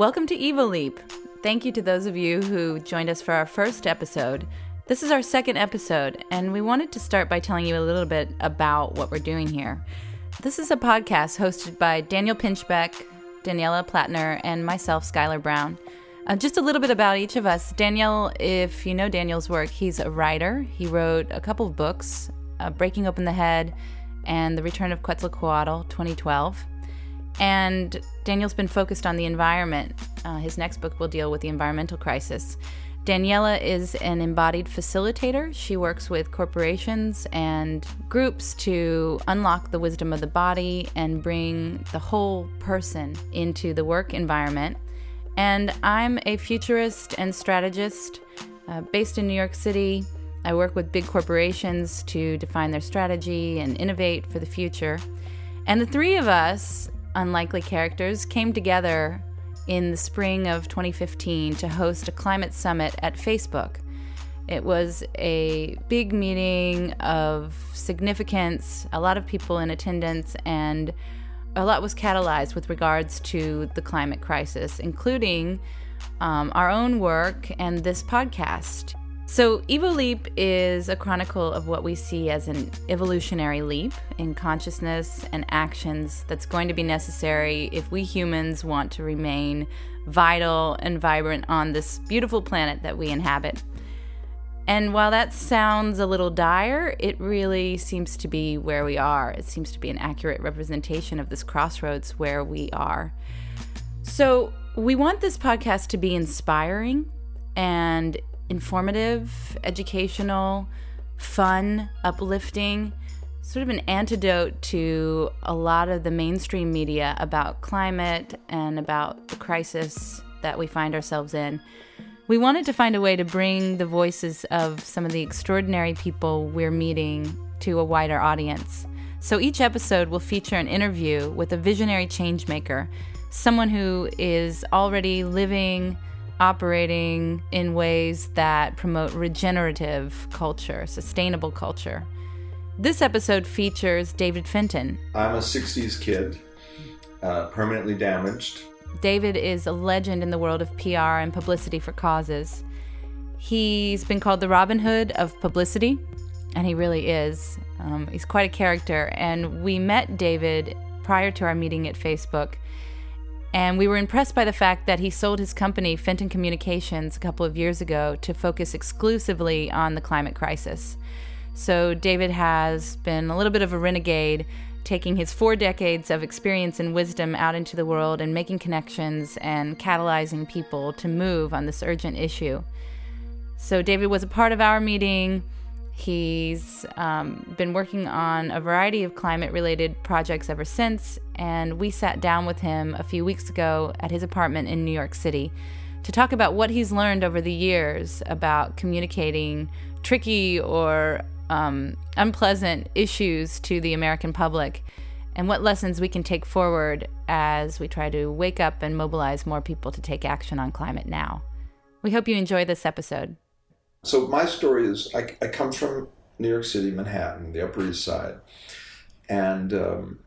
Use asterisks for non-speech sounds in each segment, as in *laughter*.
Welcome to Evo Leap. Thank you to those of you who joined us for our first episode. This is our second episode, and we wanted to start by telling you a little bit about what we're doing here. This is a podcast hosted by Daniel Pinchbeck, Daniela Plattner, and myself, Skylar Brown. Uh, just a little bit about each of us. Daniel, if you know Daniel's work, he's a writer. He wrote a couple of books uh, Breaking Open the Head and The Return of Quetzalcoatl 2012. And Daniel's been focused on the environment. Uh, his next book will deal with the environmental crisis. Daniela is an embodied facilitator. She works with corporations and groups to unlock the wisdom of the body and bring the whole person into the work environment. And I'm a futurist and strategist uh, based in New York City. I work with big corporations to define their strategy and innovate for the future. And the three of us, unlikely characters, came together in the spring of 2015 to host a climate summit at Facebook. It was a big meeting of significance, a lot of people in attendance, and a lot was catalyzed with regards to the climate crisis, including um, our own work and this podcast. So, Evo Leap is a chronicle of what we see as an evolutionary leap in consciousness and actions that's going to be necessary if we humans want to remain vital and vibrant on this beautiful planet that we inhabit. And while that sounds a little dire, it really seems to be where we are. It seems to be an accurate representation of this crossroads where we are. So, we want this podcast to be inspiring and informative, educational, fun, uplifting, sort of an antidote to a lot of the mainstream media about climate and about the crisis that we find ourselves in. We wanted to find a way to bring the voices of some of the extraordinary people we're meeting to a wider audience. So each episode will feature an interview with a visionary changemaker, someone who is already living operating in ways that promote regenerative culture, sustainable culture. This episode features David Fenton. I'm a 60s kid, uh, permanently damaged. David is a legend in the world of PR and publicity for causes. He's been called the Robin Hood of publicity, and he really is. Um, he's quite a character, and we met David prior to our meeting at Facebook and we were impressed by the fact that he sold his company, Fenton Communications, a couple of years ago to focus exclusively on the climate crisis. So David has been a little bit of a renegade, taking his four decades of experience and wisdom out into the world and making connections and catalyzing people to move on this urgent issue. So David was a part of our meeting. He's um, been working on a variety of climate related projects ever since, and we sat down with him a few weeks ago at his apartment in New York City to talk about what he's learned over the years about communicating tricky or um, unpleasant issues to the American public and what lessons we can take forward as we try to wake up and mobilize more people to take action on climate now. We hope you enjoy this episode. So my story is I, I come from New York City, Manhattan, the Upper East Side, and um,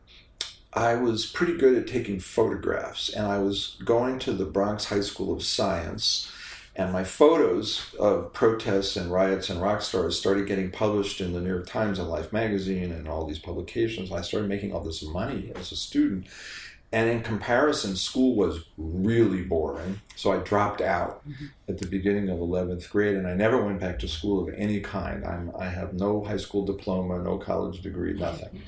I was pretty good at taking photographs. And I was going to the Bronx High School of Science, and my photos of protests and riots and rock stars started getting published in the New York Times and Life magazine and all these publications. I started making all this money as a student. And in comparison, school was really boring. So I dropped out mm-hmm. at the beginning of 11th grade and I never went back to school of any kind. I'm, I have no high school diploma, no college degree, *laughs* nothing.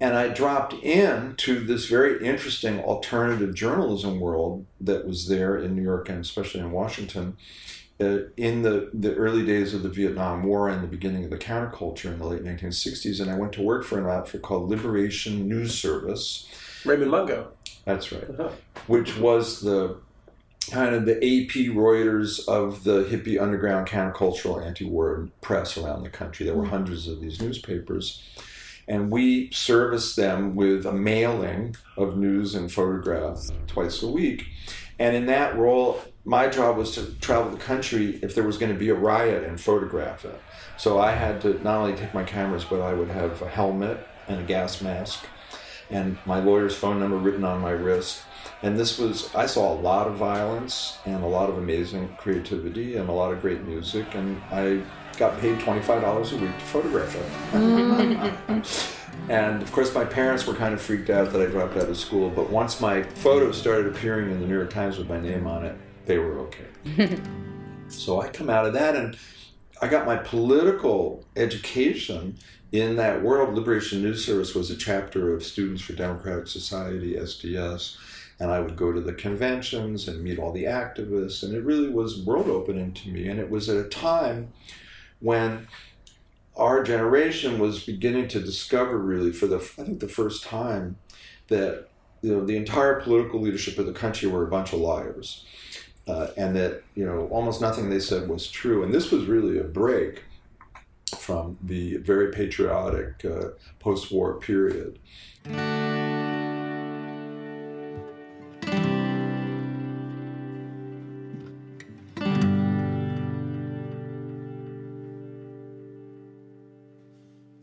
And I dropped in to this very interesting alternative journalism world that was there in New York and especially in Washington uh, in the, the early days of the Vietnam War and the beginning of the counterculture in the late 1960s. And I went to work for an outfit called Liberation News Service Raymond Mungo. That's right. Uh-huh. Which was the kind of the AP Reuters of the hippie underground countercultural anti-war press around the country. There were mm-hmm. hundreds of these newspapers. And we serviced them with a mailing of news and photographs twice a week. And in that role, my job was to travel the country if there was going to be a riot and photograph it. So I had to not only take my cameras, but I would have a helmet and a gas mask and my lawyer's phone number written on my wrist. And this was, I saw a lot of violence and a lot of amazing creativity and a lot of great music. And I got paid $25 a week to photograph it. Mm. and of course, my parents were kind of freaked out that I dropped out of school. But once my photos started appearing in the New York Times with my name on it, they were okay. *laughs* so I come out of that and I got my political education in that world. Liberation News Service was a chapter of Students for Democratic Society, SDS and I would go to the conventions and meet all the activists, and it really was world opening to me. And it was at a time when our generation was beginning to discover, really, for the I think the first time, that you know the entire political leadership of the country were a bunch of liars, uh, and that you know almost nothing they said was true. And this was really a break from the very patriotic uh, post-war period.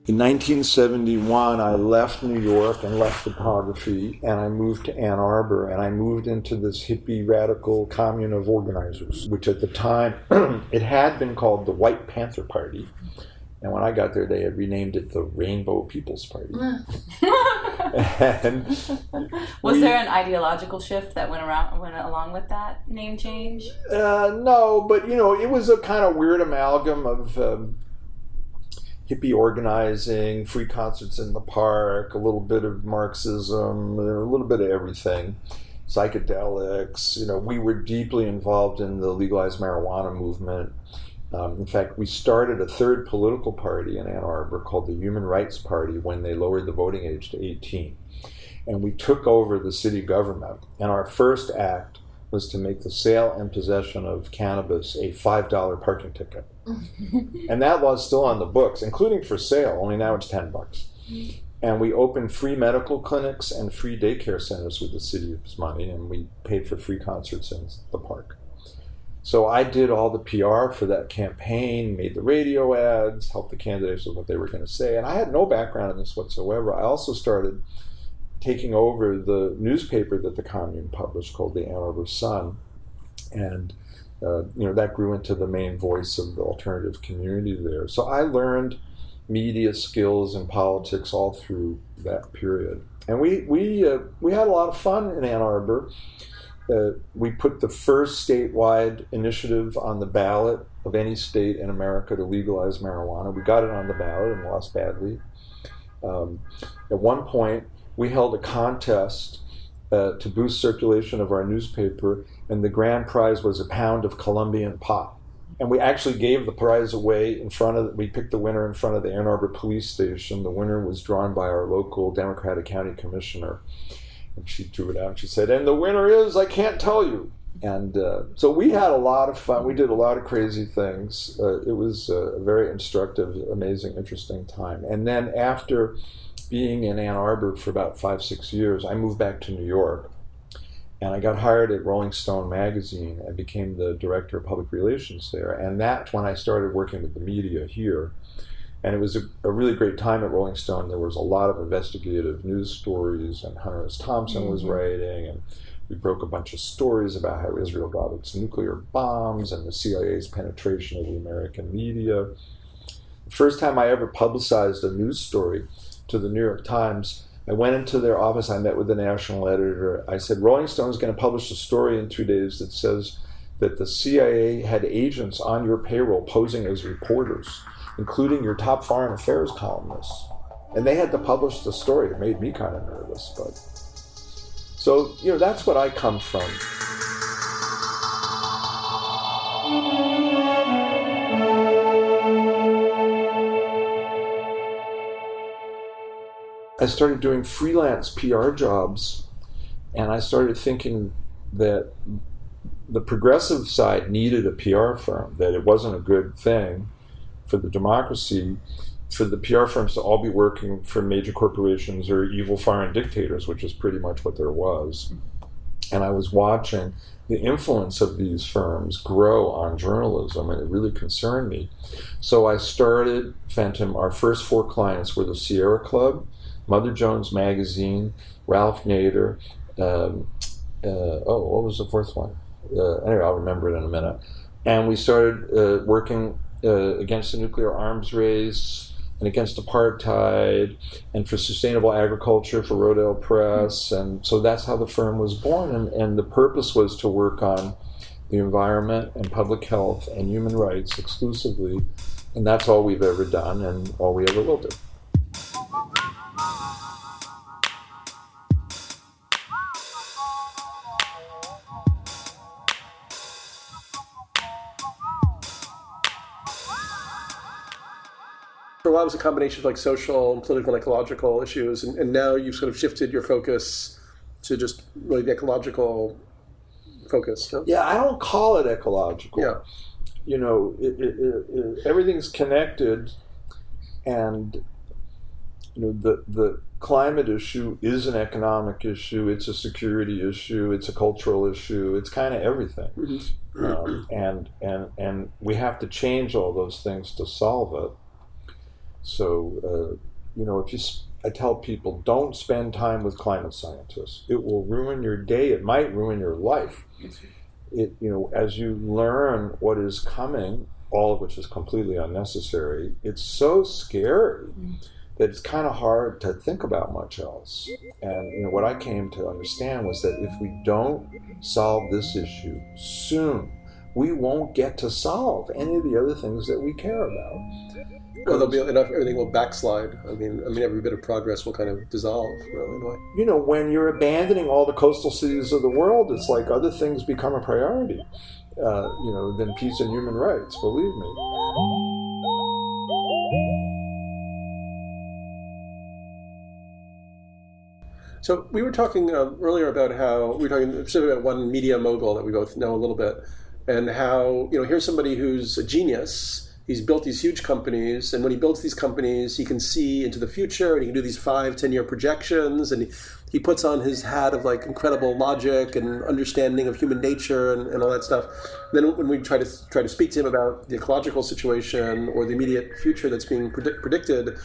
In 1971, I left New York and left photography, and I moved to Ann Arbor, and I moved into this hippie radical commune of organizers, which at the time *clears throat* it had been called the White Panther Party, and when I got there, they had renamed it the Rainbow People's Party. and *laughs* was we, there an ideological shift that went around went along with that name change? Uh, no, but you know, it was a kind of weird amalgam of. Um, hippie organizing, free concerts in the park, a little bit of Marxism, a little bit of everything, psychedelics. You know, we were deeply involved in the legalized marijuana movement. Um, in fact, we started a third political party in Ann Arbor called the Human Rights Party when they lowered the voting age to 18. And we took over the city government. And our first act was to make the sale and possession of cannabis a $5 parking ticket. *laughs* and that law is still on the books, including for sale, only now it's 10 bucks. And we opened free medical clinics and free daycare centers with the city's money, and we paid for free concerts in the park. So I did all the PR for that campaign, made the radio ads, helped the candidates with what they were going to say. And I had no background in this whatsoever. I also started taking over the newspaper that the commune published called the Ann Arbor Sun. And uh, you know that grew into the main voice of the alternative community there. So I learned media skills and politics all through that period, and we we uh, we had a lot of fun in Ann Arbor. Uh, we put the first statewide initiative on the ballot of any state in America to legalize marijuana. We got it on the ballot and lost badly. Um, at one point, we held a contest uh, to boost circulation of our newspaper, and the grand prize was a pound of Colombian pot. And we actually gave the prize away in front of, we picked the winner in front of the Ann Arbor Police Station. The winner was drawn by our local Democratic County Commissioner. And she drew it out and she said, And the winner is, I can't tell you. And uh, so we had a lot of fun. We did a lot of crazy things. Uh, it was a very instructive, amazing, interesting time. And then after being in Ann Arbor for about five, six years, I moved back to New York. And I got hired at Rolling Stone magazine and became the director of public relations there. And that's when I started working with the media here. And it was a, a really great time at Rolling Stone. There was a lot of investigative news stories, and Hunter S. Thompson mm-hmm. was writing, and we broke a bunch of stories about how Israel got its nuclear bombs and the CIA's penetration of the American media. The first time I ever publicized a news story to the New York Times. I went into their office. I met with the national editor. I said, Rolling Stone is going to publish a story in two days that says that the CIA had agents on your payroll posing as reporters, including your top foreign affairs columnists. And they had to publish the story. It made me kind of nervous, but so you know that's what I come from. I started doing freelance PR jobs, and I started thinking that the progressive side needed a PR firm, that it wasn't a good thing for the democracy for the PR firms to all be working for major corporations or evil foreign dictators, which is pretty much what there was. And I was watching the influence of these firms grow on journalism, and it really concerned me. So I started Fenton. Our first four clients were the Sierra Club, Mother Jones Magazine, Ralph Nader, um, uh, oh, what was the fourth one? Uh, anyway, I'll remember it in a minute. And we started uh, working uh, against the nuclear arms race and against apartheid and for sustainable agriculture for Rodale Press. And so that's how the firm was born. And, and the purpose was to work on the environment and public health and human rights exclusively. And that's all we've ever done and all we ever will do. For a while it was a combination of like social and political and ecological issues, and, and now you've sort of shifted your focus to just really the ecological focus. No? Yeah, I don't call it ecological. Yeah. You know, it, it, it, everything's connected, and you know the the climate issue is an economic issue. It's a security issue. It's a cultural issue. It's kind of everything, mm-hmm. um, and and and we have to change all those things to solve it. So, uh, you know, if you, I tell people, don't spend time with climate scientists. It will ruin your day. It might ruin your life. It, you know, as you learn what is coming, all of which is completely unnecessary, it's so scary that it's kind of hard to think about much else. And you know, what I came to understand was that if we don't solve this issue soon, we won't get to solve any of the other things that we care about. Well, there'll be enough. Everything will backslide. I mean, I mean, every bit of progress will kind of dissolve. Really, in a way. You know, when you're abandoning all the coastal cities of the world, it's like other things become a priority. Uh, you know, than peace and human rights. Believe me. So we were talking uh, earlier about how we were talking specifically about one media mogul that we both know a little bit, and how you know here's somebody who's a genius he's built these huge companies and when he builds these companies he can see into the future and he can do these five ten year projections and he, puts on his hat of like incredible logic and understanding of human nature and, and all that stuff. Then when we try to try to speak to him about the ecological situation or the immediate future that's being predict, predicted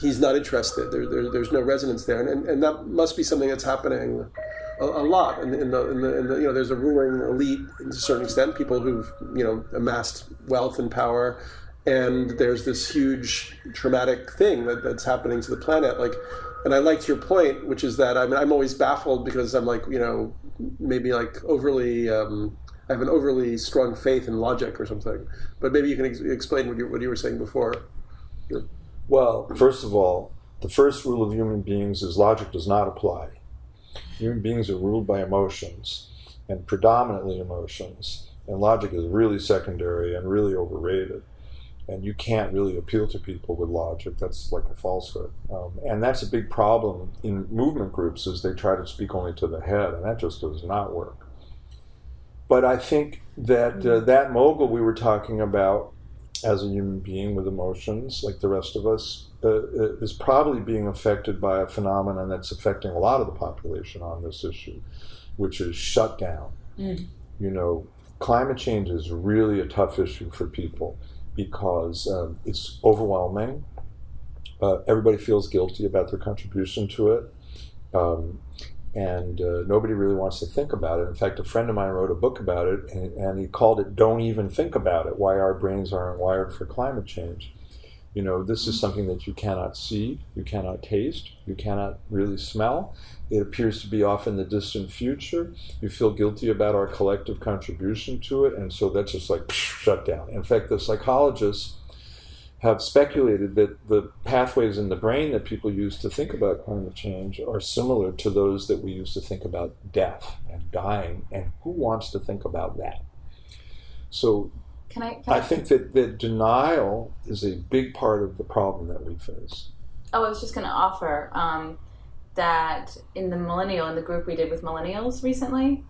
he's not interested. There, there, there's no resonance there. And, and, and that must be something that's happening a, a lot in the, in the, in the, in the, you know there's a ruling elite to a certain extent people who've you know amassed wealth and power and there's this huge traumatic thing that, that's happening to the planet like and i liked your point which is that i mean i'm always baffled because i'm like you know maybe like overly um, i have an overly strong faith in logic or something. But maybe you can ex- explain what you, what you were saying before. Well first of all the first rule of human beings is logic does not apply. Human beings are ruled by emotions and predominantly emotions and logic is really secondary and really overrated and you can't really appeal to people with logic. That's like a falsehood, um, and that's a big problem in movement groups. Is they try to speak only to the head, and that just does not work. But I think that uh, mm-hmm. that mogul we were talking about, as a human being with emotions like the rest of us, uh, uh, is probably being affected by a phenomenon that's affecting a lot of the population on this issue, which is shutdown. Mm. You know, climate change is really a tough issue for people because um, it's overwhelming. Uh, everybody feels guilty about their contribution to it. Um, and uh, nobody really wants to think about it. In fact, a friend of mine wrote a book about it, and, and, he called it "Don't Even Think About It: Why Our Brains Aren't Wired for Climate Change." You know, this is something that you cannot see, you cannot taste, you cannot really smell. It appears to be off in the distant future. You feel guilty about our collective contribution to it, and so that's just like *laughs* shut down. In fact, the psychologists have speculated that the pathways in the brain that people use to think about climate change are similar to those that we use to think about death and dying. And who wants to think about that? So can I? Can I, I think that, that denial is a big part of the problem that we face. Oh, I was just going to offer um, that in the millennial, in the group we did with millennials recently,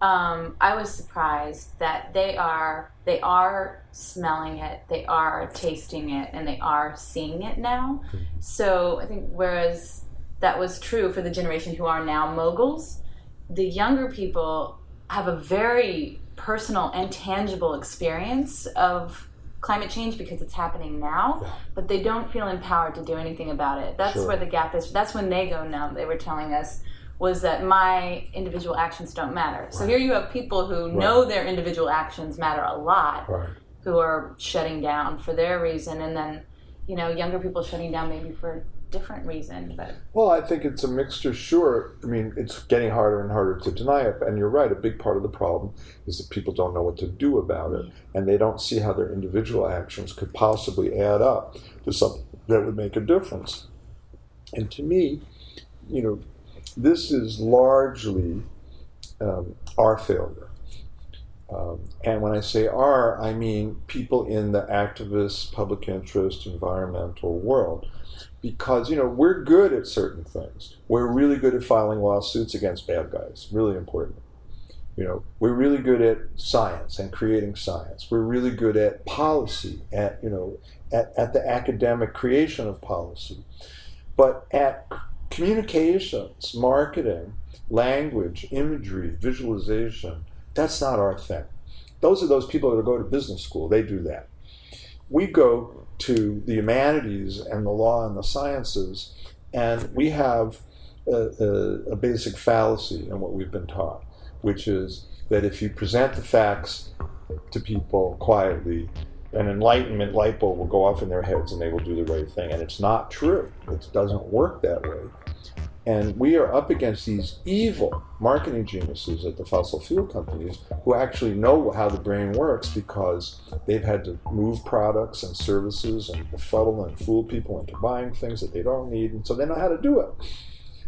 um, I was surprised that they are they are smelling it, they are tasting it, and they are seeing it now. Mm-hmm. So I think whereas that was true for the generation who are now moguls, the younger people have a very personal and tangible experience of climate change because it's happening now, yeah. but they don't feel empowered to do anything about it. That's sure. where the gap is. That's when they go numb. They were telling us was that my individual actions don't matter. So here you have people who know their individual actions matter a lot, Right. who are shutting down for their reason, and then you know younger people shutting down maybe for different reason. But Well, I think it's a mixture, sure. I mean, it's getting harder and harder to deny it. And you're right, a big part of the problem is that people don't know what to do about it. And they don't see how their individual actions could possibly add up to something that would make a difference. And to me, you know, this is largely um, our failure. Um, and when I say our, I mean people in the activist, public interest, environmental world because you know we're good at certain things. We're really good at filing lawsuits against bad guys. Really important. You know, we're really good at science and creating science. We're really good at policy, at you know, at, at the academic creation of policy. But at communications, marketing, language, imagery, visualization, that's not our thing. Those are those people that go to business school. They do that. We go to the humanities and the law and the sciences, and we have a, a, a, basic fallacy in what we've been taught, which is that if you present the facts to people quietly, an enlightenment light bulb will go off in their heads and they will do the right thing. And it's not true. It doesn't work that way. And we are up against these evil marketing geniuses at the fossil fuel companies who actually know how the brain works because they've had to move products and services and befuddle and fool people into buying things that they don't need. And so they know how to do it.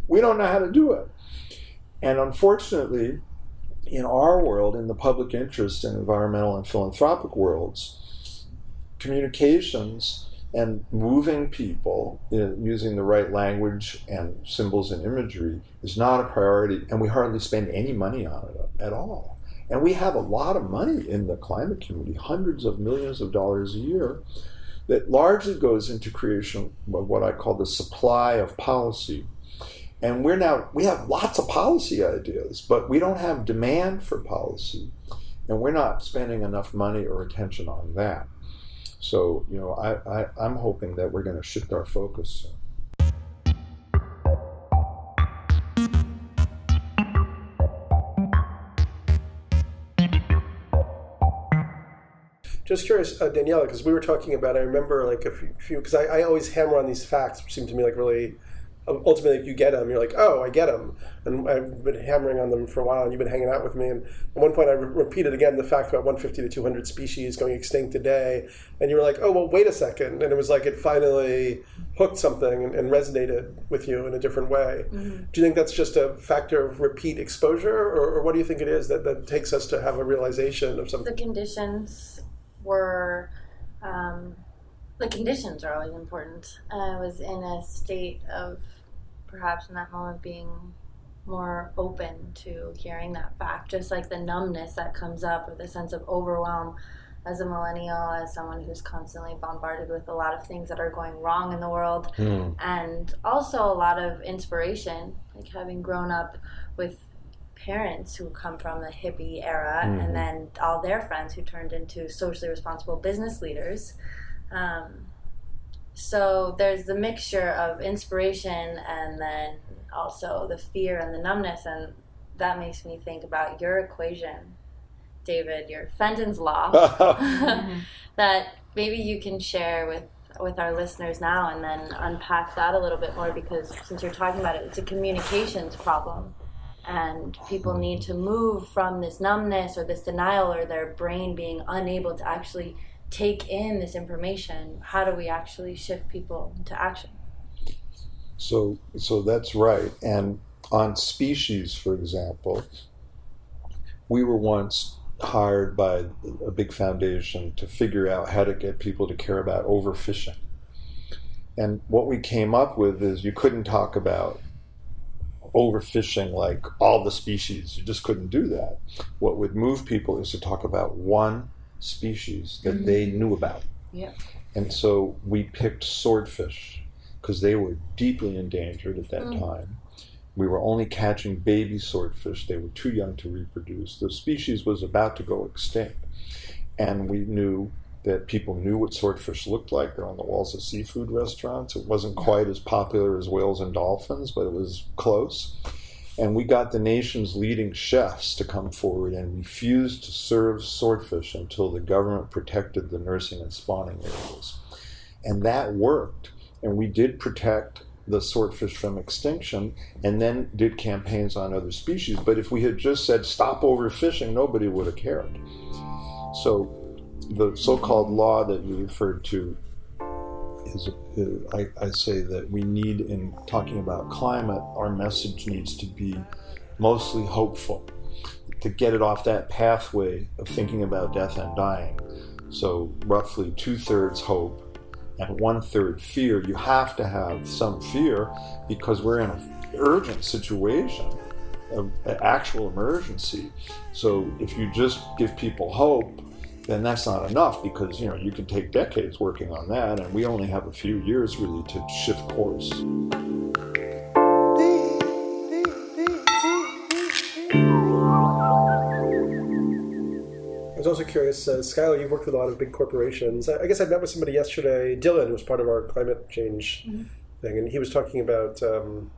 We don't know how to do it. And unfortunately, in our world, in the public interest and environmental and philanthropic worlds, communications and moving people using the right language and symbols and imagery is not a priority, and we hardly spend any money on it at all. And we have a lot of money in the climate community, hundreds of millions of dollars a year, that largely goes into creation of what I call the supply of policy. And we're now we have lots of policy ideas, but we don't have demand for policy, and we're not spending enough money or attention on that. So, you know, I, I, I'm hoping that we're going to shift our focus soon. Just curious, uh, Daniela, because we were talking about, I remember like a few, because I, I always hammer on these facts, which seem to me like really ultimately if you get them you're like oh i get them and i've been hammering on them for a while and you've been hanging out with me. And at one point i re- repeated again the fact about 150 to 200 species going extinct today and you were like oh well wait a second. And it was like it finally hooked something and, and resonated with you in a different way. Mm-hmm. do you think that's just a factor of repeat exposure or, or what do you think it is that, that takes us to have a realization of something? The conditions were um, the conditions are always important. I was in a state of perhaps in that moment being more open to hearing that fact, just like the numbness that comes up or the sense of overwhelm as a millennial, as someone who's constantly bombarded with a lot of things that are going wrong in the world, mm. and also a lot of inspiration, like having grown up with parents who come from the hippie era mm-hmm. and then all their friends who turned into socially responsible business leaders um, so there's the mixture of inspiration and then also the fear and the numbness, and that makes me think about your equation, David, your Fenton's law, *laughs* *laughs* that maybe you can share with with our listeners now and then unpack that a little bit more because since you're talking about it, it's a communications problem. And people need to move from this numbness or this denial or their brain being unable to actually take in this information, how do we actually shift people into action? So, so that's right. And on species, for example, we were once hired by a big foundation to figure out how to get people to care about overfishing. And what we came up with is you couldn't talk about overfishing like all the species. You just couldn't do that. What would move people is to talk about one species that mm-hmm. they knew about. Yeah. And so we picked swordfish because they were deeply endangered at that mm. time. We were only catching baby swordfish. They were too young to reproduce. The species was about to go extinct. And we knew that people knew what swordfish looked like. They're on the walls of seafood restaurants. It wasn't quite as popular as whales and dolphins, but it was close. And we got the nation's leading chefs to come forward and refuse to serve swordfish until the government protected the nursing and spawning areas. And that worked. And we did protect the swordfish from extinction and then did campaigns on other species. But if we had just said stop overfishing, nobody would have cared. So the so called law that you referred to is, I, I say that we need, in talking about climate, our message needs to be mostly hopeful to get it off that pathway of thinking about death and dying. So, roughly two thirds hope and one third fear. You have to have some fear because we're in an urgent situation, an actual emergency. So, if you just give people hope, then that's not enough because you know you can take decades working on that and we only have a few years really to shift course I was also curious, uh, Skylar, you've worked with a lot of big corporations. I, I guess I met with somebody yesterday, Dylan, who was part of our climate change mm-hmm. thing, and he was talking about um,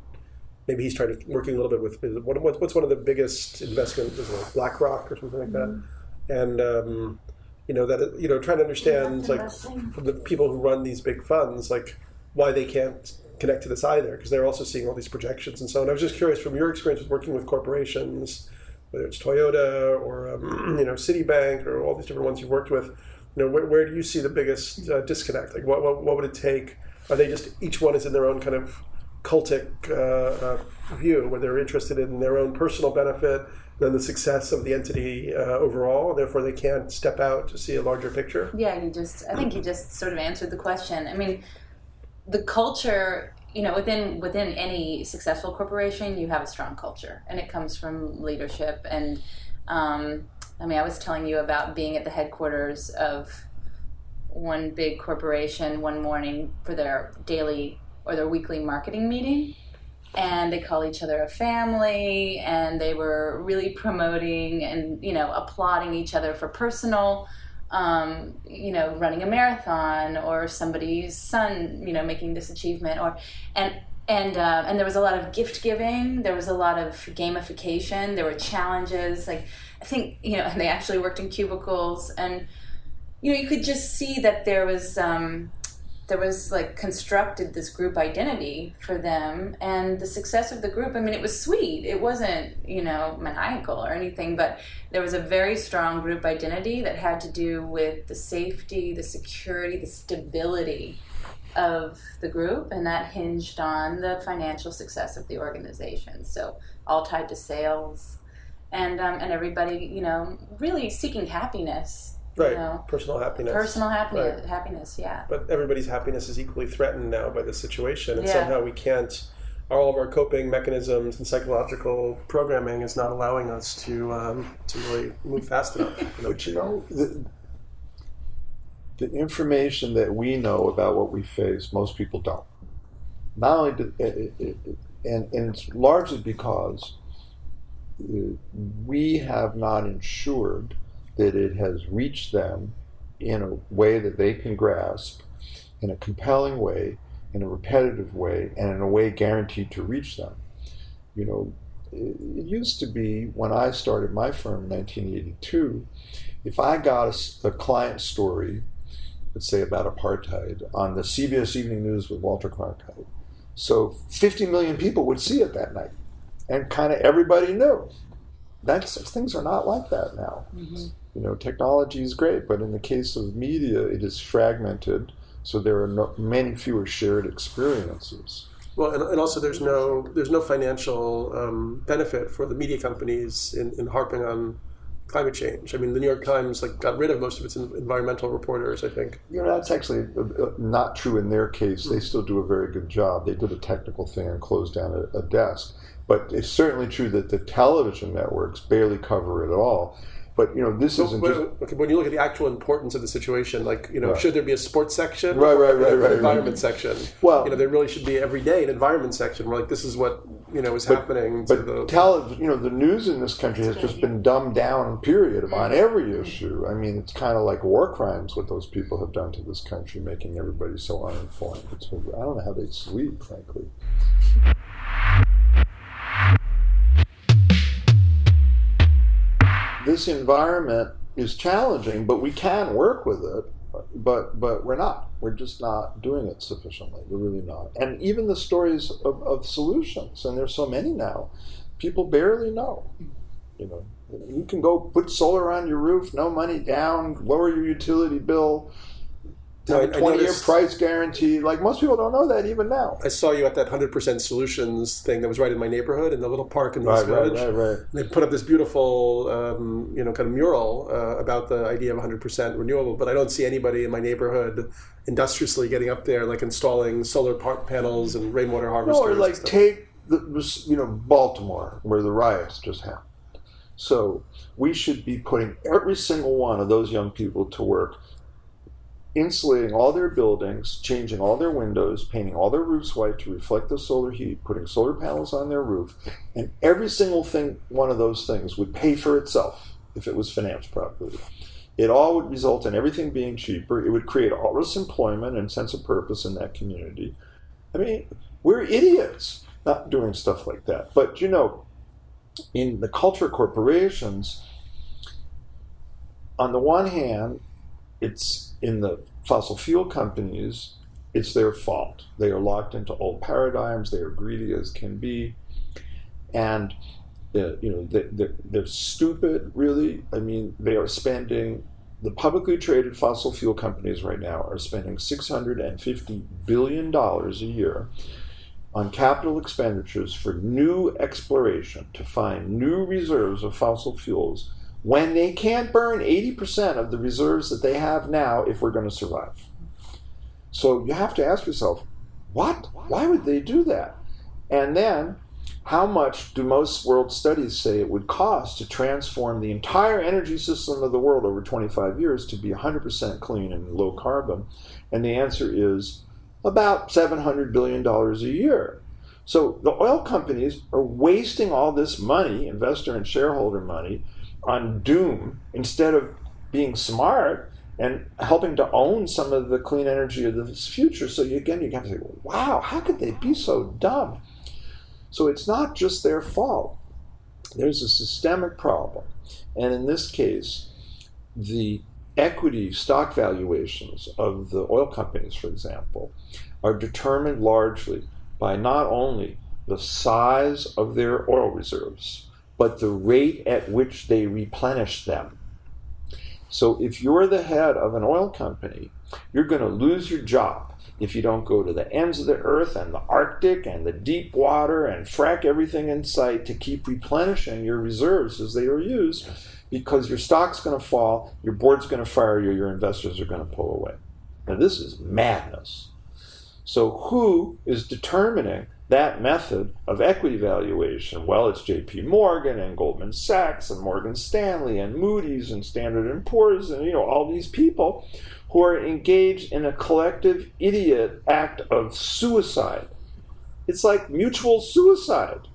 maybe he's trying to working a little bit with what, what's one of the biggest investment, is it BlackRock or something like mm-hmm. that, and um, you know that you know trying to understand like from the people who run these big funds like why they can't connect to this either because they're also seeing all these projections and so on. I was just curious from your experience with working with corporations, whether it's Toyota or um, *clears throat* you know Citibank or all these different ones you've worked with, you know where, where do you see the biggest uh, disconnect? Like what, what, what would it take? Are they just each one is in their own kind of cultic uh, uh, view where they're interested in their own personal benefit than the success of the entity uh, overall. Therefore, they can't step out to see a larger picture. Yeah, you just. I think you just sort of answered the question. I mean, the culture. You know, within within any successful corporation, you have a strong culture, and it comes from leadership. And um, I mean, I was telling you about being at the headquarters of one big corporation one morning for their daily or their weekly marketing meeting and they call each other a family and they were really promoting and you know applauding each other for personal um, you know running a marathon or somebody's son you know making this achievement or and and uh, and there was a lot of gift giving. There was a lot of gamification. There were challenges. Like i think you know and they actually worked in cubicles. And you know you could just see that there was um, there was like constructed this group identity for them and the success of the group i mean it was sweet. It wasn't you know maniacal or anything but there was a very strong group identity that had to do with the safety the security the stability of the group and that hinged on the financial success of the organization. So all tied to sales and um, and everybody you know really seeking happiness right you know, personal happiness personal happiness right. happiness yeah but everybody's happiness is equally threatened now by the situation and yeah. somehow we can't all of our coping mechanisms and psychological programming is not allowing us to um, to really move fast enough you *laughs* know? but you know the, the information that we know about what we face most people don't not only do, it, it, it, and, and it's largely because uh, we have not ensured that it has reached them in a way that they can grasp, in a compelling way, in a repetitive way, and in a way guaranteed to reach them. You know, it used to be when I started my firm in 1982, if I got a, a client story, let's say about apartheid, on the CBS Evening News with Walter Cronkite, so 50 million people would see it that night, and kind of everybody knew. That's things are not like that now. Mm-hmm you know, technology is great, but in the case of media, it is fragmented, so there are no, many fewer shared experiences. Well, and, and also there's no there's no financial um, benefit for the media companies in, in harping on climate change. I mean, the New York Times like got rid of most of its environmental reporters. I think. You know, that's actually uh, uh, not true in their case. They still do a very good job. They did a technical thing and closed down a, a desk. But it's certainly true that the television networks barely cover it at all. But you know, this so, isn't just. Okay, when you look at the actual importance of the situation, like you know, right. should there be a sports section? Right, right, right, right. Environment right. section. Well, you know, there really should be every day an environment section where like this is what you know is but, happening. But the, tell you know, the news in this country has just been dumbed down. Period on mm-hmm. every issue. I mean, it's kind of like war crimes what those people have done to this country, making everybody so uninformed. It's, I don't know how they sleep, frankly. This environment is challenging, but we can work with it. But but we're not. We're just not doing it sufficiently. We're really not. And even the stories of, of solutions, and there's so many now, people barely know. You know, you can go put solar on your roof, no money down, lower your utility bill No, I- I 20 year price guarantee. Like most people don't know that even now. I saw you at that hundred percent solutions thing that was right in my neighborhood in the little park in West Right, right, Village. right, right. They put up this beautiful, um, you know, kind of mural uh, about the idea of 100% renewable, but I don't see anybody in my neighborhood industriously getting up there, like installing solar panels and rainwater harvesters. No, or like take the you know Baltimore where the riots just happened. So we should be putting every single one of those young people to work, insulating all their buildings, changing all their windows, painting all their roofs white to reflect the solar heat, putting solar panels on their roof, and every single thing one of those things would pay for itself if it was financed properly. It all would result in everything being cheaper. It would create all this employment and sense of purpose in that community. I mean, we're idiots not doing stuff like that. But you know, in the culture corporations, on the one hand, it's in the fossil fuel companies, it's their fault. They are locked into old paradigms. They are greedy as can be, and uh, you know they, they're, they're stupid. Really, I mean, they are spending. The publicly traded fossil fuel companies right now are spending six hundred and fifty billion dollars a year on capital expenditures for new exploration to find new reserves of fossil fuels when they can't burn 80% of the reserves that they have now if we're going to survive. So you have to ask yourself, what? Why would they do that? And then, how much do most world studies say it would cost to transform the entire energy system of the world over 25 years to be 100% clean and low carbon? And the answer is about $700 billion a year. So the oil companies are wasting all this money, investor and shareholder money, on doom instead of being smart and helping to own some of the clean energy of this future. So you, again, you have to say, wow, how could they be so dumb? So it's not just their fault. There's a systemic problem. And in this case, the equity stock valuations of the oil companies, for example, are determined largely by not only the size of their oil reserves, but the rate at which they replenish them. So if you're the head of an oil company, you're going to lose your job if you don't go to the ends of the earth and the Arctic and the deep water and frack everything in sight to keep replenishing your reserves as they are used because your stock's going to fall, your board's going to fire you, your investors are going to pull away. Now, this is madness. So, who is determining that method of equity valuation? Well, it's J.P. Morgan and Goldman Sachs and Morgan Stanley and Moody's and Standard and Poor's and you know all these people who are engaged in a collective idiot act of suicide. It's like mutual suicide.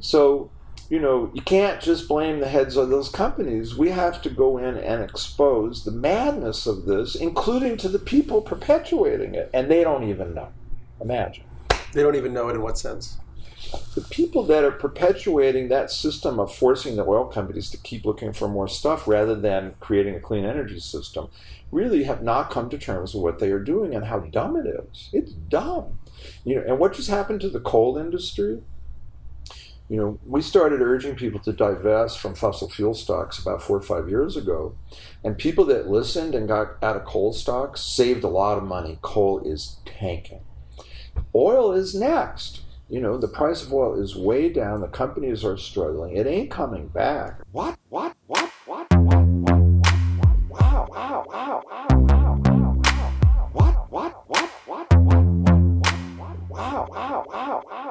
So, you know, you can't just blame the heads of those companies. We have to go in and expose the madness of this, including to the people perpetuating it, and they don't even know. Imagine. They don't even know it in what sense. The people that are perpetuating that system of forcing the oil companies to keep looking for more stuff rather than creating a clean energy system really have not come to terms with what they are doing and how dumb it is. It's dumb. You know, and what just happened to the coal industry? You know, we started urging people to divest from fossil fuel stocks about four or five years ago, and people that listened and got out of coal stocks saved a lot of money. Coal is tanking. Oil is next. You know, the price of oil is way down. The companies are struggling. It ain't coming back. What? What? What? What? What? What? What? Wow! Wow! Wow! Wow! Wow! Wow! Wow! What? What? What? What? What? What? What? Wow! Wow! Wow! Wow!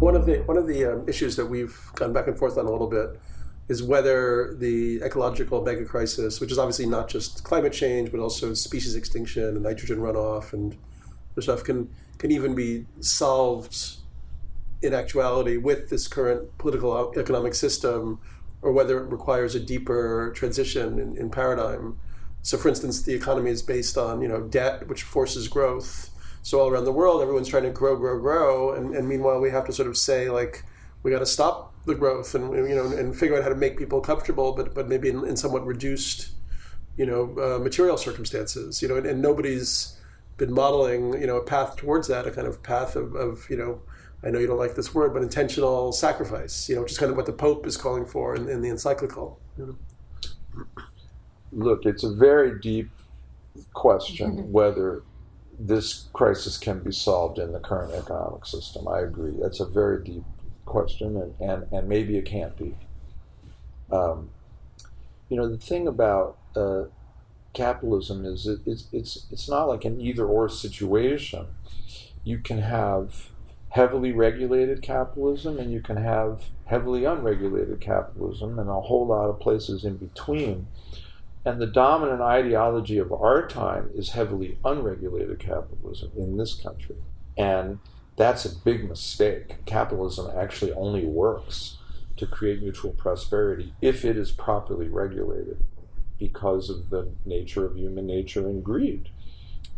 One of the one of the um, issues that we've gone back and forth on a little bit is whether the ecological mega crisis, which is obviously not just climate change but also species extinction and nitrogen runoff and stuff, can can even be solved in actuality with this current political uh, economic system, or whether it requires a deeper transition in, in paradigm. So, for instance, the economy is based on you know debt, which forces growth. So all around the world, everyone's trying to grow, grow, grow, and, and meanwhile, we have to sort of say like we got to stop the growth and you know and figure out how to make people comfortable, but but maybe in, in somewhat reduced, you know, uh, material circumstances. You know, and, and, nobody's been modeling you know a path towards that, a kind of path of, of you know. I know you don't like this word, but intentional sacrifice, you know, which is kind of what the Pope is calling for in, in the encyclical. You know? Look, it's a very deep question whether this crisis can be solved in the current economic system. I agree. That's a very deep question, and, and, and maybe it can't be. Um, you know, the thing about uh, capitalism is it, it's, it's, it's not like an either or situation. You can have heavily regulated capitalism and you can have heavily unregulated capitalism and a whole lot of places in between. And the dominant ideology of our time is heavily unregulated capitalism in this country. And that's a big mistake. Capitalism actually only works to create mutual prosperity if it is properly regulated because of the nature of human nature and greed.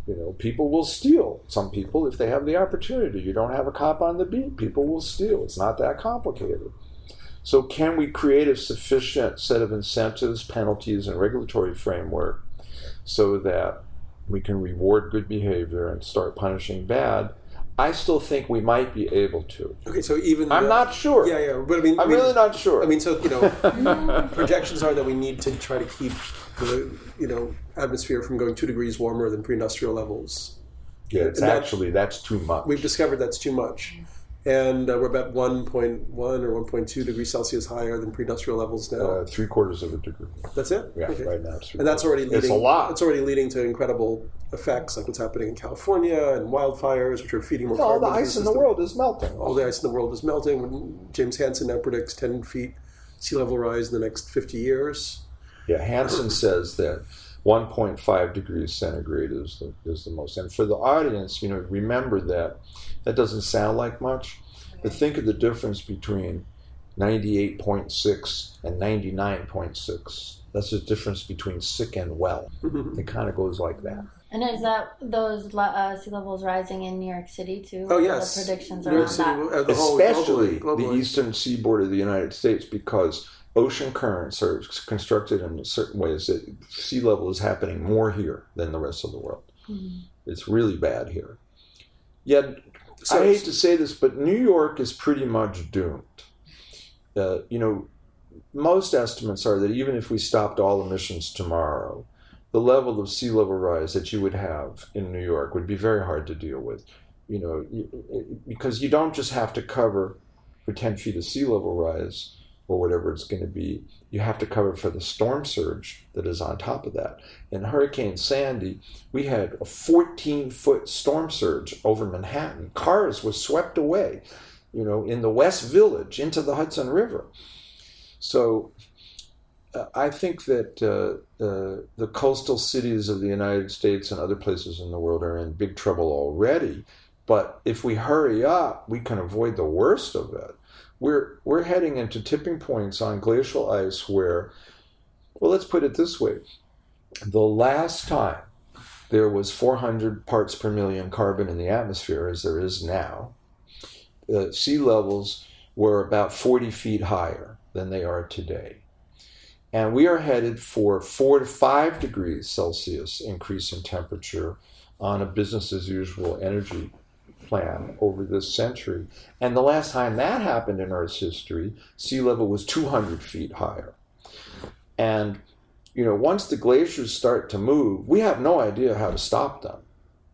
You know, people will steal. Some people, if they have the opportunity, you don't have a cop on the beat, people will steal. It's not that complicated. So, can we create a sufficient set of incentives, penalties, and regulatory framework so that we can reward good behavior and start punishing bad? I still think we might be able to. Okay, so even I'm the- not sure. Yeah, yeah, but I mean, I'm I mean, really not sure. I mean, so you know, *laughs* projections are that we need to try to keep the you know atmosphere from going two degrees warmer than pre-industrial levels. yeah, it's and that- actually that's too much. We've discovered that's too much, and uh, we're about 1.1 or 1.2 degrees Celsius higher than pre-industrial levels now. uh, three quarters of a degree. that's it. Yeah, Okay. right now. It's And that's already leading. It's a lot. It's already leading to incredible effects, like what's happening in California and wildfires, which are feeding more. all the ice in the world is melting. all the ice in the world is melting. When James Hansen now predicts 10 feet sea level rise in the next 50 years. Yeah, Hansen says that 1.5 degrees centigrade is the, is the most. And for the audience, you know, remember that that doesn't sound like much, but think of the difference between 98.6 and 99.6. That's the difference between sick and well. It kind of goes like that. And is that those uh, sea levels rising in New York City too? Oh What yes, the predictions New York around City, that. uh, the whole- especially globally- globally. the eastern seaboard of the United States, because ocean currents are constructed in certain ways that sea level is happening more here than the rest of the world. It's really bad here. Yet, So- I hate to say this, but New York is pretty much doomed. Uh, you know, most estimates are that even if we stopped all emissions tomorrow, the level of sea level rise that you would have in New York would be very hard to deal with. You know, because you don't just have to cover for 10 feet of sea level rise or whatever it's going to be, you have to cover for the storm surge that is on top of that. In Hurricane Sandy, we had a 14 foot storm surge over Manhattan. Cars were swept away, you know, in the West Village into the Hudson River. So uh, I think that uh, uh, the coastal cities of the United States and other places in the world are in big trouble already. But if we hurry up, we can avoid the worst of it. We're, we're heading into tipping points on glacial ice where, well, let's put it this way the last time there was 400 parts per million carbon in the atmosphere, as there is now, uh, sea levels were about 40 feet higher than they are today. And we are headed for four to five degrees Celsius increase in temperature on a business as usual energy plan over this century. And the last time that happened in Earth's history, sea level was 200 feet higher. And, you know, once the glaciers start to move, we have no idea how to stop them.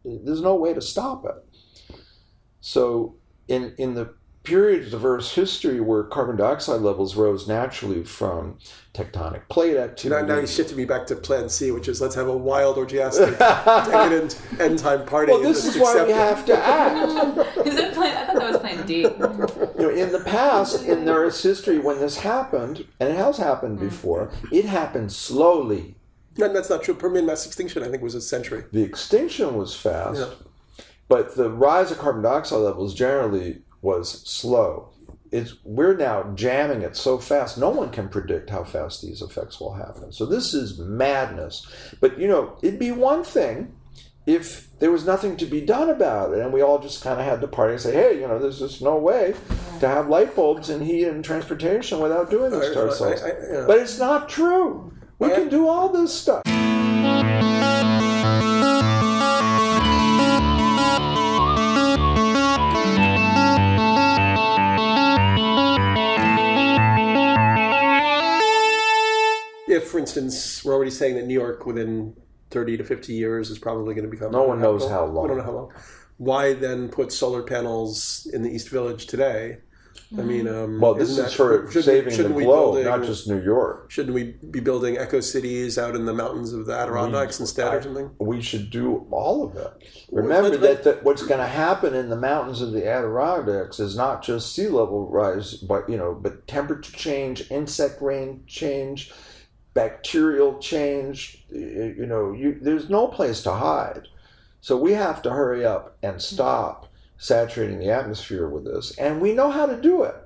There's no way to stop it. So, in, in the periods of Earth's history where carbon dioxide levels rose naturally from tectonic plate Now, activity. now you shifted me back to Plan C, which is let's have a wild, orgiastic, decadent *laughs* end time party. well, this is why we it. have to act. *laughs* Is it plan? I thought that was Plan D. you know, in the past, in Earth's history, when this happened, and it has happened mm. before, it happened slowly. No, that's not true. Permian mass extinction, I think, was a century. The extinction was fast, Yeah. but the rise of carbon dioxide levels generally was slow. It's, we're now jamming it so fast, no one can predict how fast these effects will happen. So this is madness. But you know, it'd be one thing if there was nothing to be done about it, and we all just kind of had to party and say, "Hey, you know, there's just no way to have light bulbs and heat and transportation without doing this to I- I- I- yeah. But it's not true. We can do all this stuff. If, for instance, we're already saying that New York within 30 to 50 years is probably going to become. No one knows how long. We don't know how long. Why then put solar panels in the East Village today? I mean, um, Well, this isn't is that- for shouldn't we- saving the shouldn't we globe, building- not just New York. Shouldn't we be building eco cities out in the mountains of the Adirondacks instead, or something? We should do all of it. Well, Remember let- that, that what's going to happen in the mountains of the Adirondacks is not just sea level rise, but you know, but temperature change, insect rain change, bacterial change. You know, you, there's no place to hide. So we have to hurry up and stop saturating the atmosphere with this, and we know how to do it.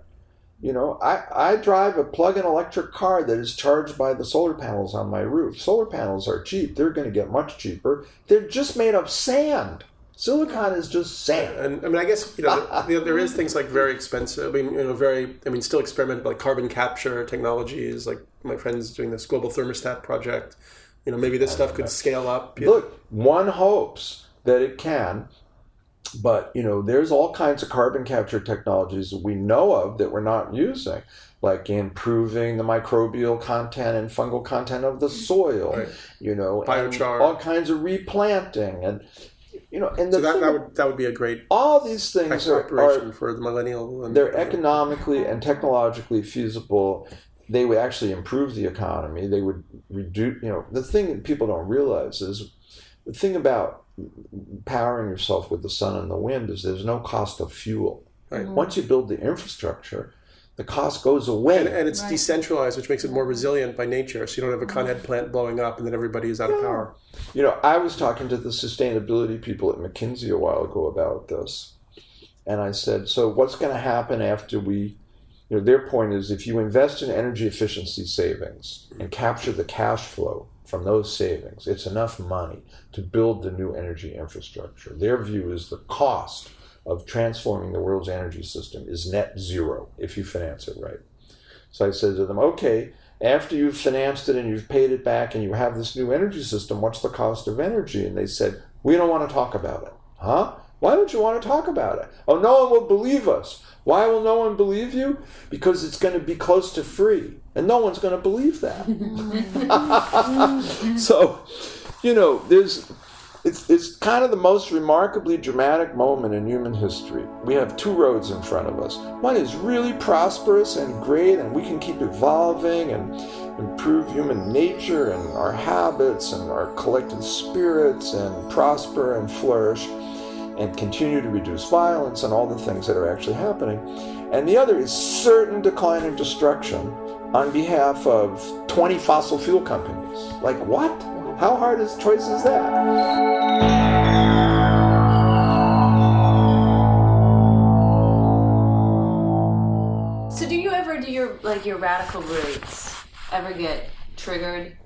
You know, I, I drive a plug-in electric car that is charged by the solar panels on my roof. Solar panels are cheap. They're going to get much cheaper. They're just made of sand. Silicon is just sand. And I mean, I guess you know there, there is things like very expensive. I mean, you know, very. I mean, still experimented like carbon capture technologies. Like my friends doing this global thermostat project. You know, maybe this stuff could scale up. Look, one hopes that it can, but you know, there's all kinds of carbon capture technologies we know of that we're not using, like improving the microbial content and fungal content of the soil. Right. You know, Biochar. all kinds of replanting, and you know, and the So that, thing- that would that would be a great all these things are, are for the millennial. And, they're economically and technologically feasible. They would actually improve the economy. They would reduce, you know, the thing that people don't realize is the thing about powering yourself with the sun and the wind is there's no cost of fuel. Right. Once you build the infrastructure, the cost goes away. And, and it's Right. decentralized, which makes it more resilient by nature. So you don't have a mm. Con Ed plant blowing up and then everybody is out of power. You know, I was talking to the sustainability people at McKinsey a while ago about this. And I said, so what's going to happen after we, you know, their point is if you invest in energy efficiency savings and capture the cash flow from those savings, it's enough money to build the new energy infrastructure. Their view is the cost of transforming the world's energy system is net zero if you finance it right. So I said to them, okay, after you've financed it and you've paid it back and you have this new energy system, what's the cost of energy? And they said, we don't want to talk about it. Huh? Why don't you want to talk about it? Oh, no one will believe us. Why will no one believe you? Because it's going to be close to free. And no one's going to believe that. *laughs* so, you know, there's it's it's kind of the most remarkably dramatic moment in human history. We have two roads in front of us. One is really prosperous and great, and we can keep evolving and improve human nature and our habits and our collective spirits and prosper and flourish and continue to reduce violence and all the things that are actually happening. And the other is certain decline and destruction on behalf of 20 fossil fuel companies. Like what? How hard is choice is that? So do you ever do your like your radical roots ever get triggered?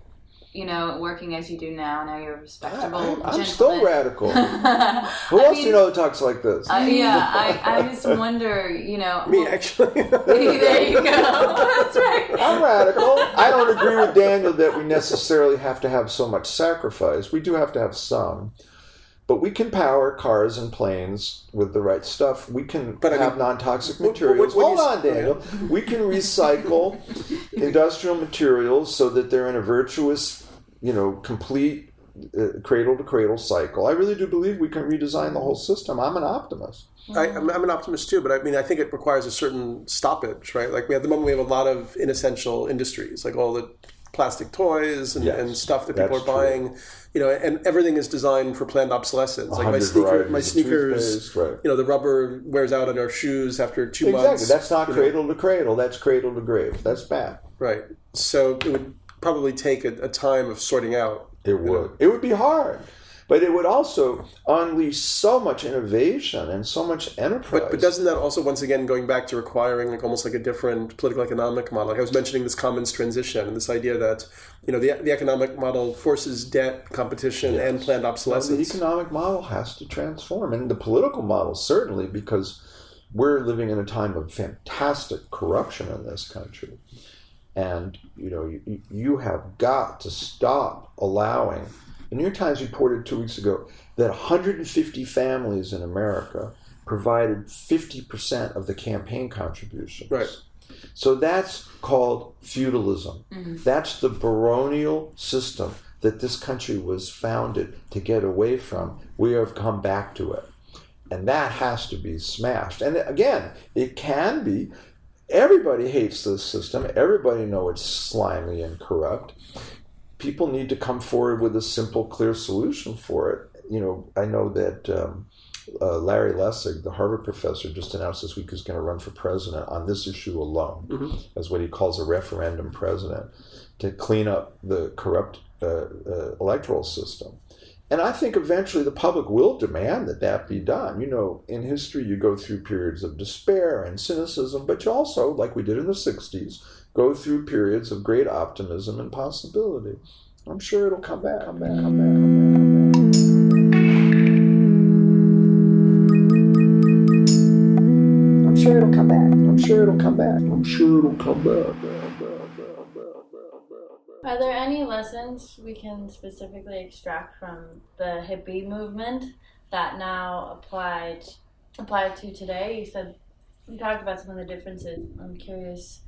You know, working as you do now. Now you're a respectable. I'm, I'm gentleman. still radical. *laughs* Who I else do mean, you know that talks like this? Uh, yeah, I, I *laughs* just wonder. You know, Me, well- actually. *laughs* there you go. That's right. I'm radical. I don't agree with Daniel that we necessarily have to have so much sacrifice. We do have to have some. But we can power cars and planes with the right stuff. We can But I have mean, non-toxic what- what- materials. what Hold on, Daniel. We can recycle industrial materials so that they're in a virtuous, you know, complete uh, cradle to cradle cycle. I really do believe we can redesign the whole system. I'm an optimist. I, I'm, I'm an optimist too, but I mean, I think it requires a certain stoppage, right? Like we at the moment we have a lot of inessential industries, like all the plastic toys and, Yes, and stuff that people are buying, you know, and everything is designed for planned obsolescence. Like my 100 sneaker, my sneakers, right. you know, the rubber wears out on our shoes after two Exactly. months. That's not you know. cradle to cradle. That's cradle to grave. That's bad. right. So it would probably take a, a time of sorting out. It would. It would be hard. but it would also unleash so much innovation and so much enterprise. But, but doesn't that also, once again, going back to requiring like almost like a different political economic model? Like I was mentioning this commons transition and this idea that you know the, the economic model forces debt, competition, yes. and planned obsolescence. the economic model has to transform, and the political model certainly because we're living in a time of fantastic corruption in this country. And you know, you, you have got to stop allowing. The New York Times reported two weeks ago that 150 families in America provided 50% of the campaign contributions. Right. So that's called feudalism. Mm-hmm. That's the baronial system that this country was founded to get away from. We have come back to it. And that has to be smashed. And again, it can be. Everybody hates this system. Everybody know it's slimy and corrupt. People need to come forward with a simple, clear solution for it. You know, I know that um, uh, Larry Lessig, the Harvard professor, just announced this week he's going to run for president on this issue alone, mm-hmm. as what he calls a referendum president, to clean up the corrupt uh, uh, electoral system. And I think eventually the public will demand that that be done. You know, in history, you go through periods of despair and cynicism, but you also, like we did in the 60s, go through periods of great optimism and possibility. I'm sure it'll come back, come back, come back, come back, come back. I'm sure it'll come back. I'm sure it'll come back. I'm sure it'll come back. Are there any lessons we can specifically extract from the hippie movement that now applied applied to today? You said you talked about some of the differences. I'm curious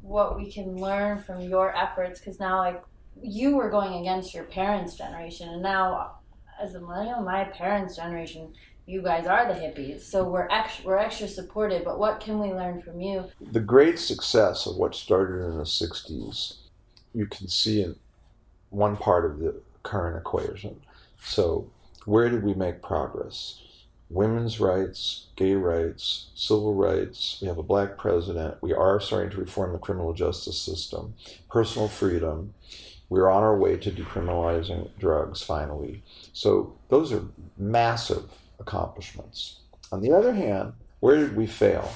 what we can learn from your efforts because now like you were going against your parents' generation and now as a millennial, my parents' generation, you guys are the hippies, so we're extra, we're extra supported. But what can we learn from you? The great success of what started in the '60s you can see in one part of the current equation. So, where did we make progress? Women's rights, gay rights, civil rights. We have a black president. We are starting to reform the criminal justice system. Personal freedom. We're on our way to decriminalizing drugs finally. So, those are massive accomplishments. On the other hand, where did we fail?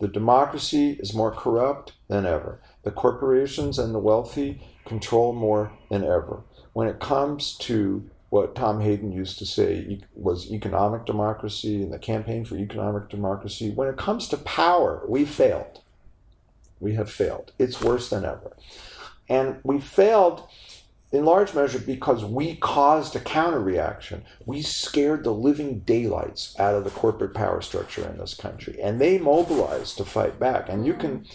The democracy is more corrupt than ever. The corporations and the wealthy control more than ever. When it comes to what Tom Hayden used to say was economic democracy and the campaign for economic democracy, when it comes to power, we failed. We have failed. It's worse than ever. And we failed in large measure because we caused a counter reaction. We scared the living daylights out of the corporate power structure in this country, and they mobilized to fight back. And you can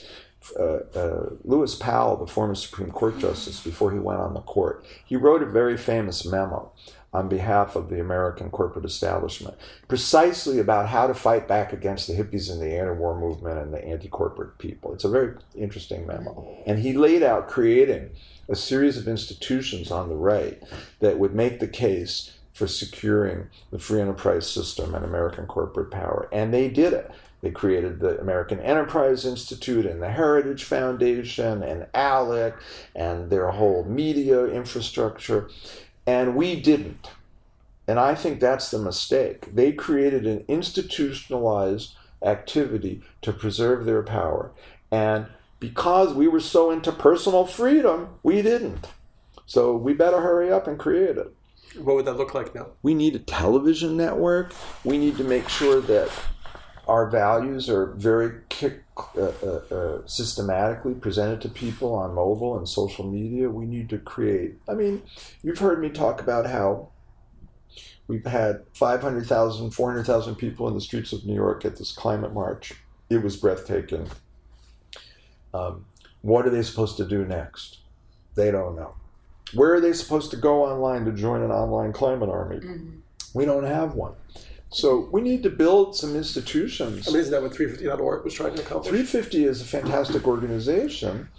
uh, uh, Lewis Powell, the former Supreme Court justice, before he went on the court, he wrote a very famous memo on behalf of the American corporate establishment, precisely about how to fight back against the hippies and the anti-war movement and the anti-corporate people. It's a very interesting memo, and he laid out creating a series of institutions on the right that would make the case for securing the free enterprise system and American corporate power, and they did it. They created the American Enterprise Institute and the Heritage Foundation and ALEC and their whole media infrastructure. And we didn't. And I think that's the mistake. They created an institutionalized activity to preserve their power. And because we were so into personal freedom, we didn't. So we better hurry up and create it. What would that look like now? We need a television network. We need to make sure that our values are very uh, uh, uh, systematically presented to people on mobile and social media. We need to create. I mean, you've heard me talk about how we've had 500,000, 400,000 people in the streets of New York at this climate march. It was breathtaking. Um, what are they supposed to do next? They don't know. Where are they supposed to go online to join an online climate army? Mm-hmm. We don't have one. So we need to build some institutions. I mean, isn't that what 350.org was trying to accomplish? 350 is a fantastic organization,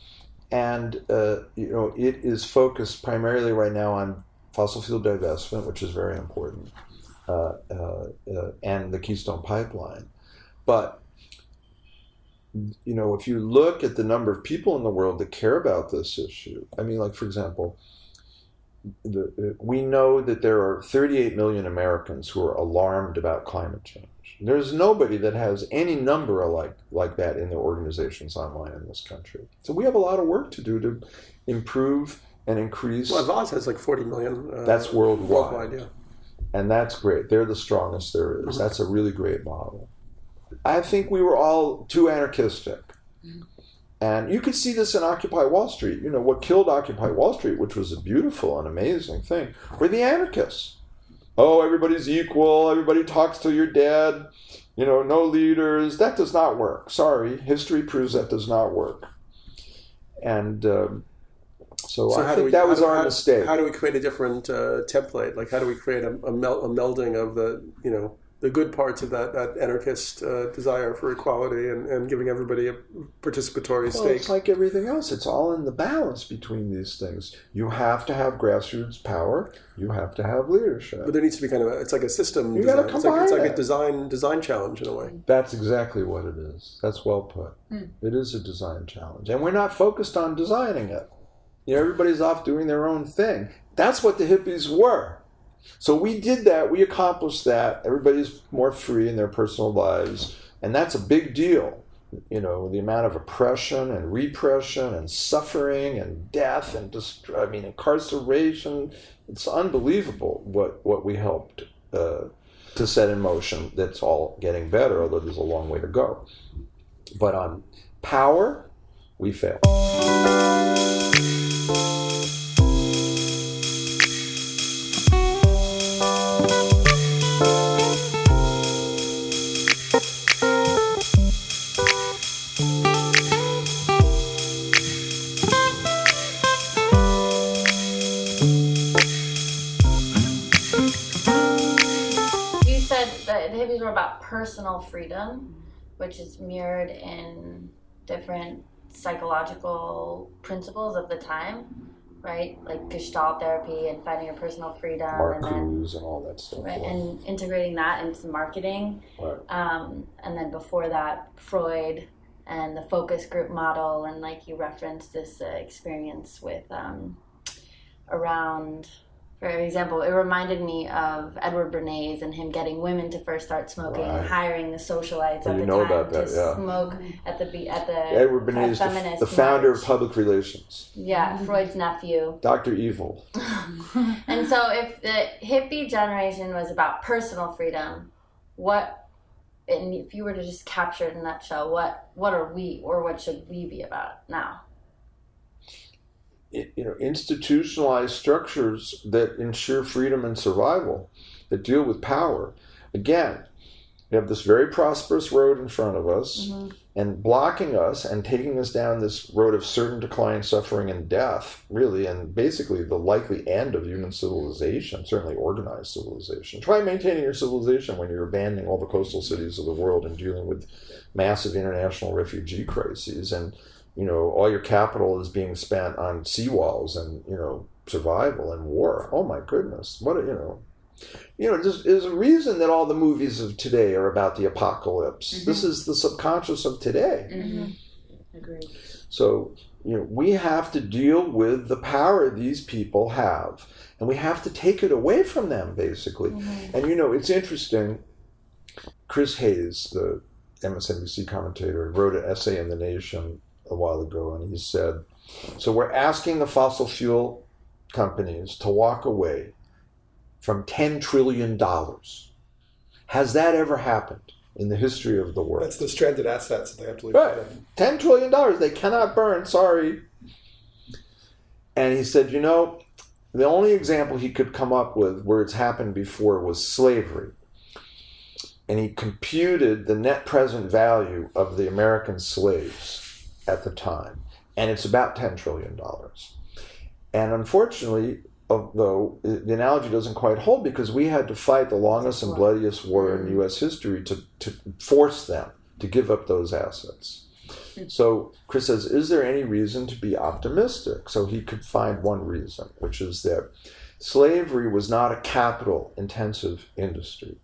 and uh, you know it is focused primarily right now on fossil fuel divestment, which is very important, uh, uh, uh, and the Keystone Pipeline. But you know, if you look at the number of people in the world that care about this issue, I mean, like for example, the, we know that there are 38 million Americans who are alarmed about climate change. There's nobody that has any number like like that in their organizations online in this country. So we have a lot of work to do to improve and increase. Well, Avaaz has like 40 million. Uh, that's worldwide. Worldwide, yeah. And that's great. They're the strongest there is. Mm-hmm. That's a really great model. I think we were all too anarchistic. And you could see this in Occupy Wall Street. You know, what killed Occupy Wall Street, which was a beautiful and amazing thing, were the anarchists. Oh, everybody's equal, everybody talks till you're dead, you know, no leaders. That does not work. Sorry, history proves that does not work. And um, so, so I think we, that was our how, mistake. How do we create a different uh, template? Like, how do we create a, a, mel- a melding of the, you know, the good parts of that, that anarchist uh, desire for equality and, and giving everybody a participatory well, stake. It's like everything else. It's all in the balance between these things. You have to have grassroots power. You have to have leadership. But there needs to be kind of a, it's like a system. You design. Gotta combine it's like, it's like it. a design design challenge in a way. That's exactly what it is. That's well put. Mm. It is a design challenge, and we're not focused on designing it. You know, everybody's off doing their own thing. That's what the hippies were. So we did that. We accomplished that. Everybody's more free in their personal lives, and that's a big deal. You know, the amount of oppression and repression and suffering and death and just, I mean, incarceration. It's unbelievable what, what we helped uh, to set in motion. That's all getting better, although there's a long way to go. But on power, we failed. Personal freedom, which is mirrored in different psychological principles of the time, right? Like Gestalt therapy and finding your personal freedom, and then and all that stuff, right, and integrating that into marketing. Right. Um, and then before that, Freud and the focus group model, and like you referenced this uh, experience with um, around for example, it reminded me of Edward Bernays and him getting women to first start smoking right. and hiring the socialites well, at the know time about that, to yeah. smoke at the at the Edward Bernays, feminist the, the founder march. of public relations. Yeah, Freud's nephew. Doctor Evil. *laughs* and so, if the hippie generation was about personal freedom, what, and if you were to just capture it in a nutshell, what what are we or what should we be about now? You know institutionalized structures that ensure freedom and survival that deal with power again we have this very prosperous road in front of us mm-hmm. and blocking us and taking us down this road of certain decline suffering and death really and basically the likely end of human civilization certainly organized civilization try maintaining your civilization when you're abandoning all the coastal cities of the world and dealing with massive international refugee crises and you know, all your capital is being spent on seawalls and, you know, survival and war. Oh my goodness. What, a, you know, you know, there's, there's, a reason that all the movies of today are about the apocalypse. Mm-hmm. This is the subconscious of today. Mm-hmm. Agreed. So, you know, we have to deal with the power these people have, and we have to take it away from them, basically. Mm-hmm. And, you know, it's interesting. Chris Hayes, the MSNBC commentator, wrote an essay in The Nation a while ago, and he said, So we're asking the fossil fuel companies to walk away from $10 trillion. Has that ever happened in the history of the world? That's the stranded assets that they have to leave. Right. $10 trillion. They cannot burn. Sorry. And he said, You know, the only example he could come up with where it's happened before was slavery. And he computed the net present value of the American slaves at the time, and it's about $10 trillion. And unfortunately, though the analogy doesn't quite hold because we had to fight the longest and bloodiest war in mm. U.S. history to, to force them to give up those assets. Mm. So Chris says, is there any reason to be optimistic? So he could find one reason, which is that slavery was not a capital intensive industry.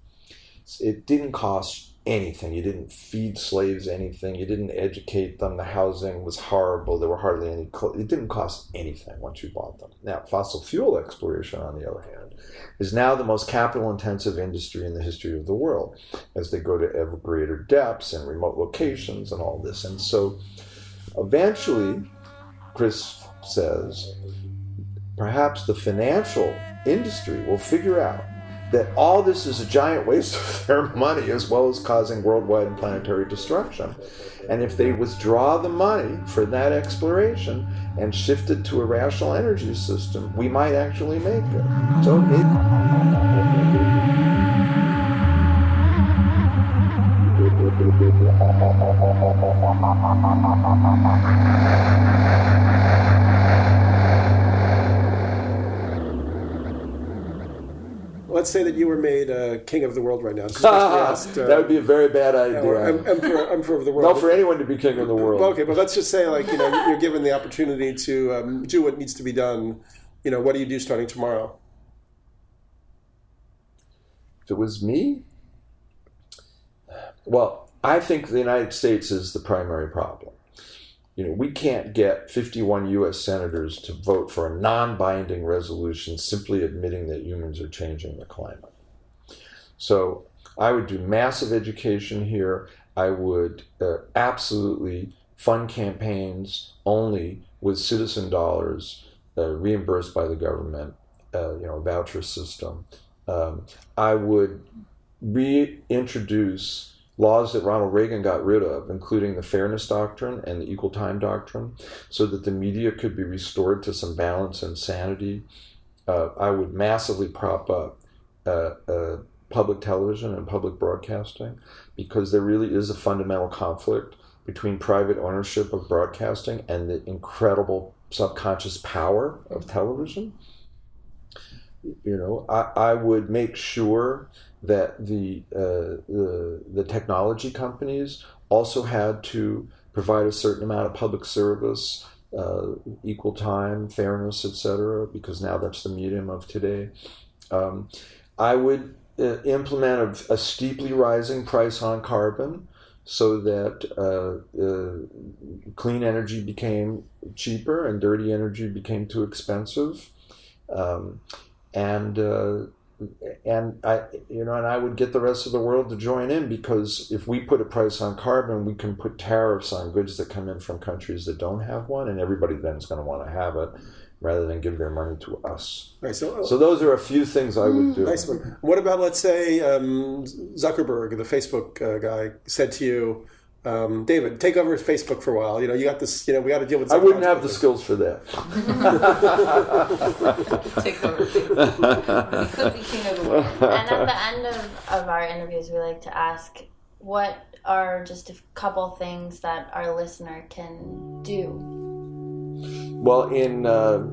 It didn't cost anything. You didn't feed slaves anything. You didn't educate them. The housing was horrible. There were hardly any. It didn't cost anything once you bought them. Now, fossil fuel exploration, on the other hand, is now the most capital intensive industry in the history of the world, as they go to ever greater depths and remote locations and all this. And so, eventually, Chris says, perhaps the financial industry will figure out that all this is a giant waste of their *laughs* money as well as causing worldwide and planetary destruction. And if they withdraw the money for that exploration and shift it to a rational energy system, we might actually make it. So *laughs* Let's say that you were made uh, king of the world right now. *laughs* Asked, uh, that would be a very bad idea. Or emperor, emperor of the world. Not for anyone to be king of the world. Okay, but let's just say, like, you know, you're given the opportunity to um, do what needs to be done. You know, what do you do starting tomorrow? If it was me, well, I think the United States is the primary problem you know, we can't get 51 U.S. senators to vote for a non-binding resolution simply admitting that humans are changing the climate. So I would do massive education here. I would uh, absolutely fund campaigns only with citizen dollars uh, reimbursed by the government, uh, you know, voucher system. Um, I would reintroduce laws that Ronald Reagan got rid of, including the Fairness Doctrine and the Equal Time Doctrine, so that the media could be restored to some balance and sanity. Uh, I would massively prop up uh, uh, public television and public broadcasting because there really is a fundamental conflict between private ownership of broadcasting and the incredible subconscious power of television. You know, I, I would make sure that the, uh, the, the technology companies also had to provide a certain amount of public service, uh, equal time, fairness, etc., because now that's the medium of today. Um, I would uh, implement a, a, steeply rising price on carbon so that uh, uh, clean energy became cheaper and dirty energy became too expensive. Um, and uh, and I, you know, and I would get the rest of the world to join in because if we put a price on carbon, we can put tariffs on goods that come in from countries that don't have one, and everybody then is going to want to have it rather than give their money to us. Right, so, so those are a few things I would do. Nice one. What about, let's say, um, Zuckerberg, the Facebook uh, guy, said to you, um, David, take over Facebook for a while. You know, you got this. You know, we got to deal with. I wouldn't have the skills for that. take over. Could be king of the world. And at the end of, of our interviews, we like to ask, what are just a couple things that our listener can do? Well, in uh,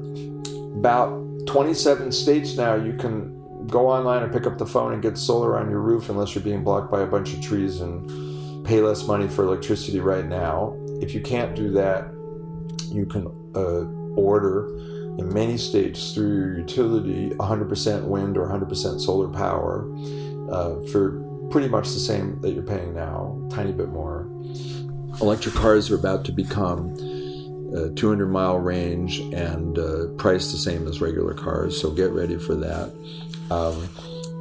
about 27 states now, you can go online and pick up the phone and get solar on your roof unless you're being blocked by a bunch of trees and pay less money for electricity right now. If you can't do that, you can uh, order in many states through your utility 100% wind or 100% solar power uh, for pretty much the same that you're paying now, tiny bit more. Electric cars are about to become uh, 200 mile range and uh, priced the same as regular cars, so get ready for that. Um,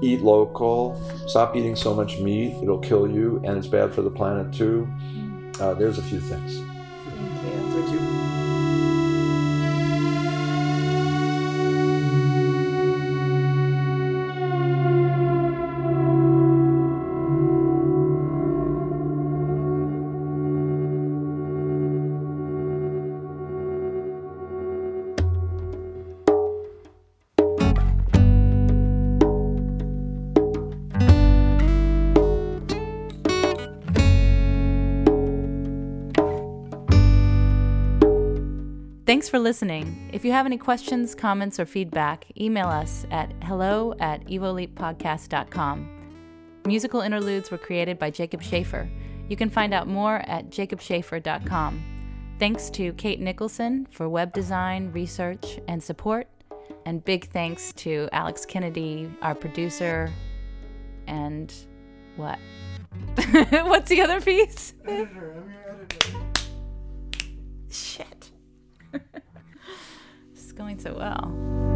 eat local, stop eating so much meat, it'll kill you, and it's bad for the planet too. Uh, there's a few things. Thanks for listening. If you have any questions, comments, or feedback, email us at hello at evoleappodcast.com. Musical interludes were created by Jacob Schaefer. You can find out more at jacobschaefer.com. Thanks to Kate Nicholson for web design, research, and support. And big thanks to Alex Kennedy, our producer, and What? *laughs* What's the other piece? Editor, I'm your editor. Shit. *laughs* this is going so well.